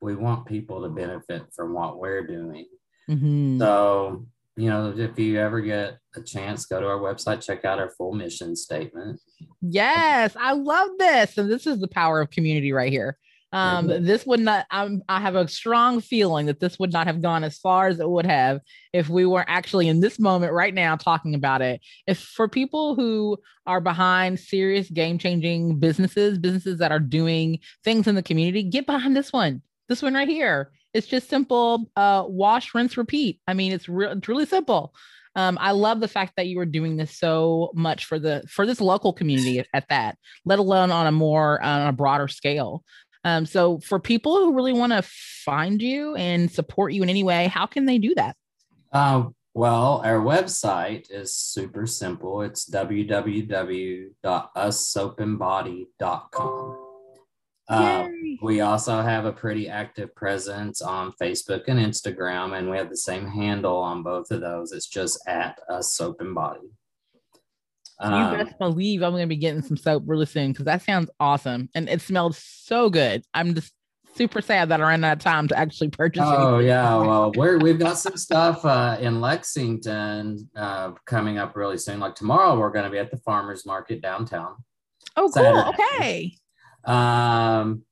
we want people to benefit from what we're doing. Mhm. So you know, if you ever get a chance, go to our website, check out our full mission statement. Yes, I love this. And this is the power of community right here. Um, Mhm. this would not, I'm, I have a strong feeling that this would not have gone as far as it would have if we were actually in this moment right now talking about it. If for people who are behind serious game changing businesses, businesses that are doing things in the community, get behind this one. This one right here. It's just simple uh, wash, rinse, repeat. I mean, it's, real it's really simple um, I love the fact that you are doing this so much for the for this local community at, at that, let alone on a more uh, on a broader scale. Um, so for people who really want to find you and support you in any way, how can they do that? Uh, well, our website is super simple. It's www.ussoapandbody.com. Uh, we also have a pretty active presence on Facebook and Instagram, and we have the same handle on both of those. It's just at us soap and body. You Um, best believe I'm going to be getting some soap really soon because that sounds awesome and it smells so good. I'm just super sad that I ran out of time to actually purchase. Oh anything. yeah, well we're we've got some stuff uh, in Lexington uh, coming up really soon. Like tomorrow, we're going to be at the farmers market downtown. Oh, cool. Saturday. Okay. Um,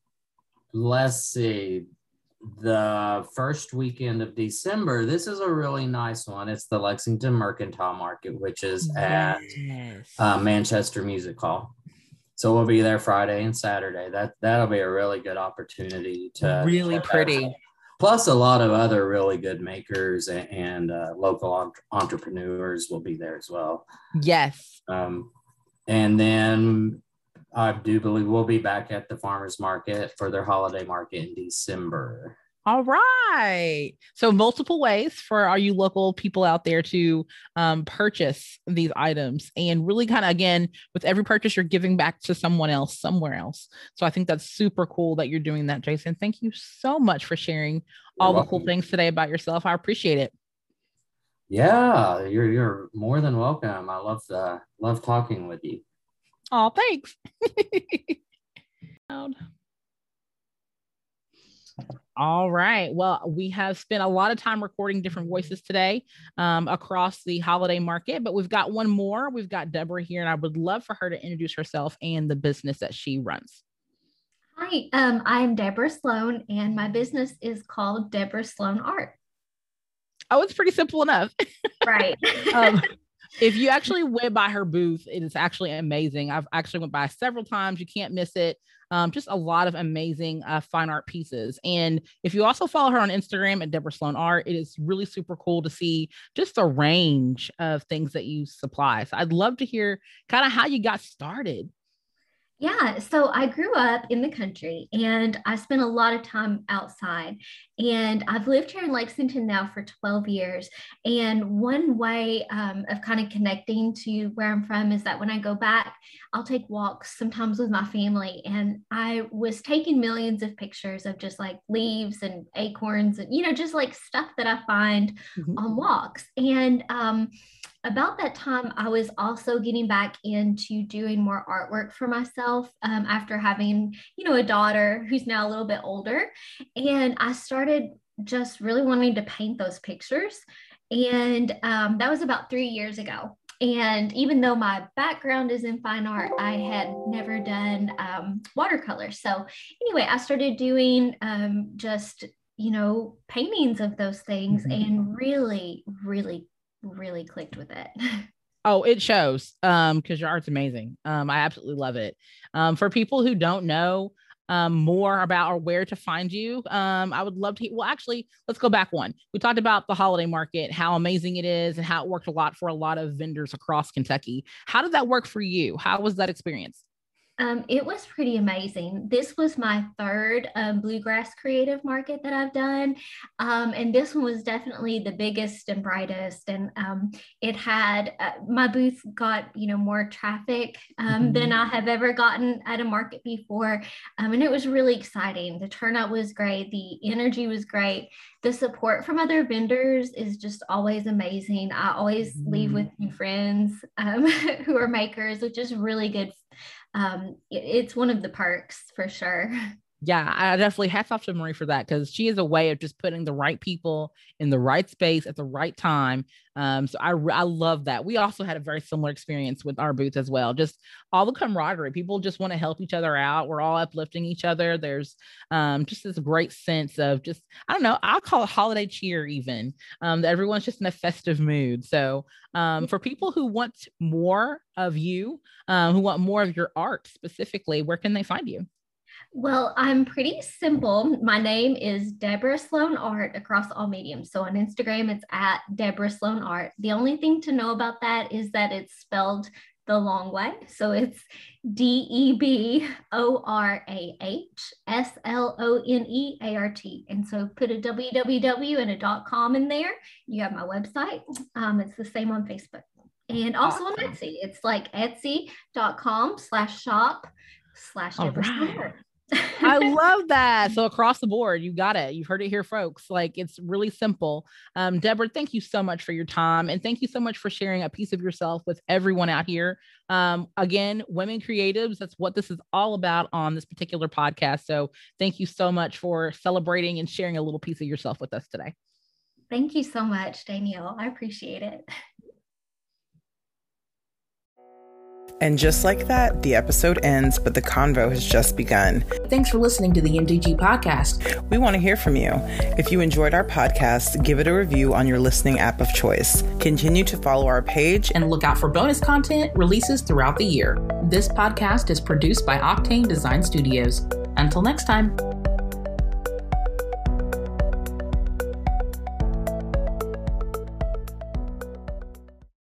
let's see. The first weekend of December, this is a really nice one. It's the Lexington Mercantile Market, which is at Yes. uh, Manchester Music Hall. So we'll be there Friday and Saturday. That that'll be a really good opportunity to Really pretty. out. Plus, a lot of other really good makers and, and uh, local entre- entrepreneurs will be there as well. Yes. Um, and then I do believe we'll be back at the farmers market for their holiday market in December. All right. So multiple ways for all you local people out there to um, purchase these items and really kind of again with every purchase you're giving back to someone else somewhere else. So I think that's super cool that you're doing that, Jason. Thank you so much for sharing all the cool things today about yourself. I appreciate it. Yeah, you're you're more than welcome. I love the love talking with you. Oh, thanks. All right. Well, we have spent a lot of time recording different voices today um, across the holiday market, but we've got one more. We've got Deborah here, and I would love for her to introduce herself and the business that she runs. Hi, um, I'm Deborah Slone, and my business is called Deborah Slone Art. Oh, it's pretty simple enough. Right. um, if you actually went by her booth, it is actually amazing. I've actually went by several times. You can't miss it. Um, just a lot of amazing uh, fine art pieces. And if you also follow her on Instagram at Deborah Slone Art, it is really super cool to see just a range of things that you supply. So I'd love to hear kind of how you got started. Yeah, so I grew up in the country and I spent a lot of time outside. And I've lived here in Lexington now for 12 years. And one way um, of kind of connecting to where I'm from is that when I go back, I'll take walks sometimes with my family. And I was taking millions of pictures of just like leaves and acorns and, you know, just like stuff that I find mm-hmm. on walks. And um, about that time, I was also getting back into doing more artwork for myself um, after having, you know, a daughter who's now a little bit older. And I started just really wanting to paint those pictures. And um, that was about three years ago. And even though my background is in fine art, I had never done um, watercolor. So, anyway, I started doing um, just, you know, paintings of those things mm-hmm. and really, really really clicked with it. Oh, it shows. Um, because your art's amazing. Um, I absolutely love it. Um, for people who don't know um more about or where to find you, um, I would love to. Well, actually, let's go back one. We talked about the holiday market, how amazing it is, and how it worked a lot for a lot of vendors across Kentucky. How did that work for you? How was that experience? Um, it was pretty amazing. This was my third um, bluegrass creative market that I've done. Um, and this one was definitely the biggest and brightest. And um, it had, uh, my booth got, you know, more traffic um, mm-hmm. than I have ever gotten at a market before. Um, and it was really exciting. The turnout was great. The energy was great. The support from other vendors is just always amazing. I always mm-hmm. leave with new friends who are makers, which is really good um, it, it's one of the parks for sure. Yeah, I definitely hats off to Marie for that because she is a way of just putting the right people in the right space at the right time. Um, so I I love that. We also had a very similar experience with our booth as well. Just all the camaraderie. People just want to help each other out. We're all uplifting each other. There's um, just this great sense of just I don't know. I'll call it holiday cheer even. Um, that everyone's just in a festive mood. So um, for people who want more of you, um, who want more of your art specifically, where can they find you? Well, I'm pretty simple. My name is Deborah Slone Art across all mediums. So on Instagram, it's at Deborah Slone Art. The only thing to know about that is that it's spelled the long way. So it's D E B O R A H S L O N E A R T. And so put a www and a dot com in there. You have my website. Um, it's the same on Facebook and also awesome. on Etsy. It's like etsy.com slash shop slash Deborah Slone Art. I love that. So across the board, you got it. You've heard it here, folks. Like it's really simple. Um, Deborah, thank you so much for your time, and thank you so much for sharing a piece of yourself with everyone out here. Um, again, women creatives. That's what this is all about on this particular podcast. So thank you so much for celebrating and sharing a little piece of yourself with us today. Thank you so much, Danielle. I appreciate it. And just like that, the episode ends, but the convo has just begun. Thanks for listening to the MDG podcast. We want to hear from you. If you enjoyed our podcast, give it a review on your listening app of choice. Continue to follow our page and look out for bonus content releases throughout the year. This podcast is produced by Octane Design Studios. Until next time.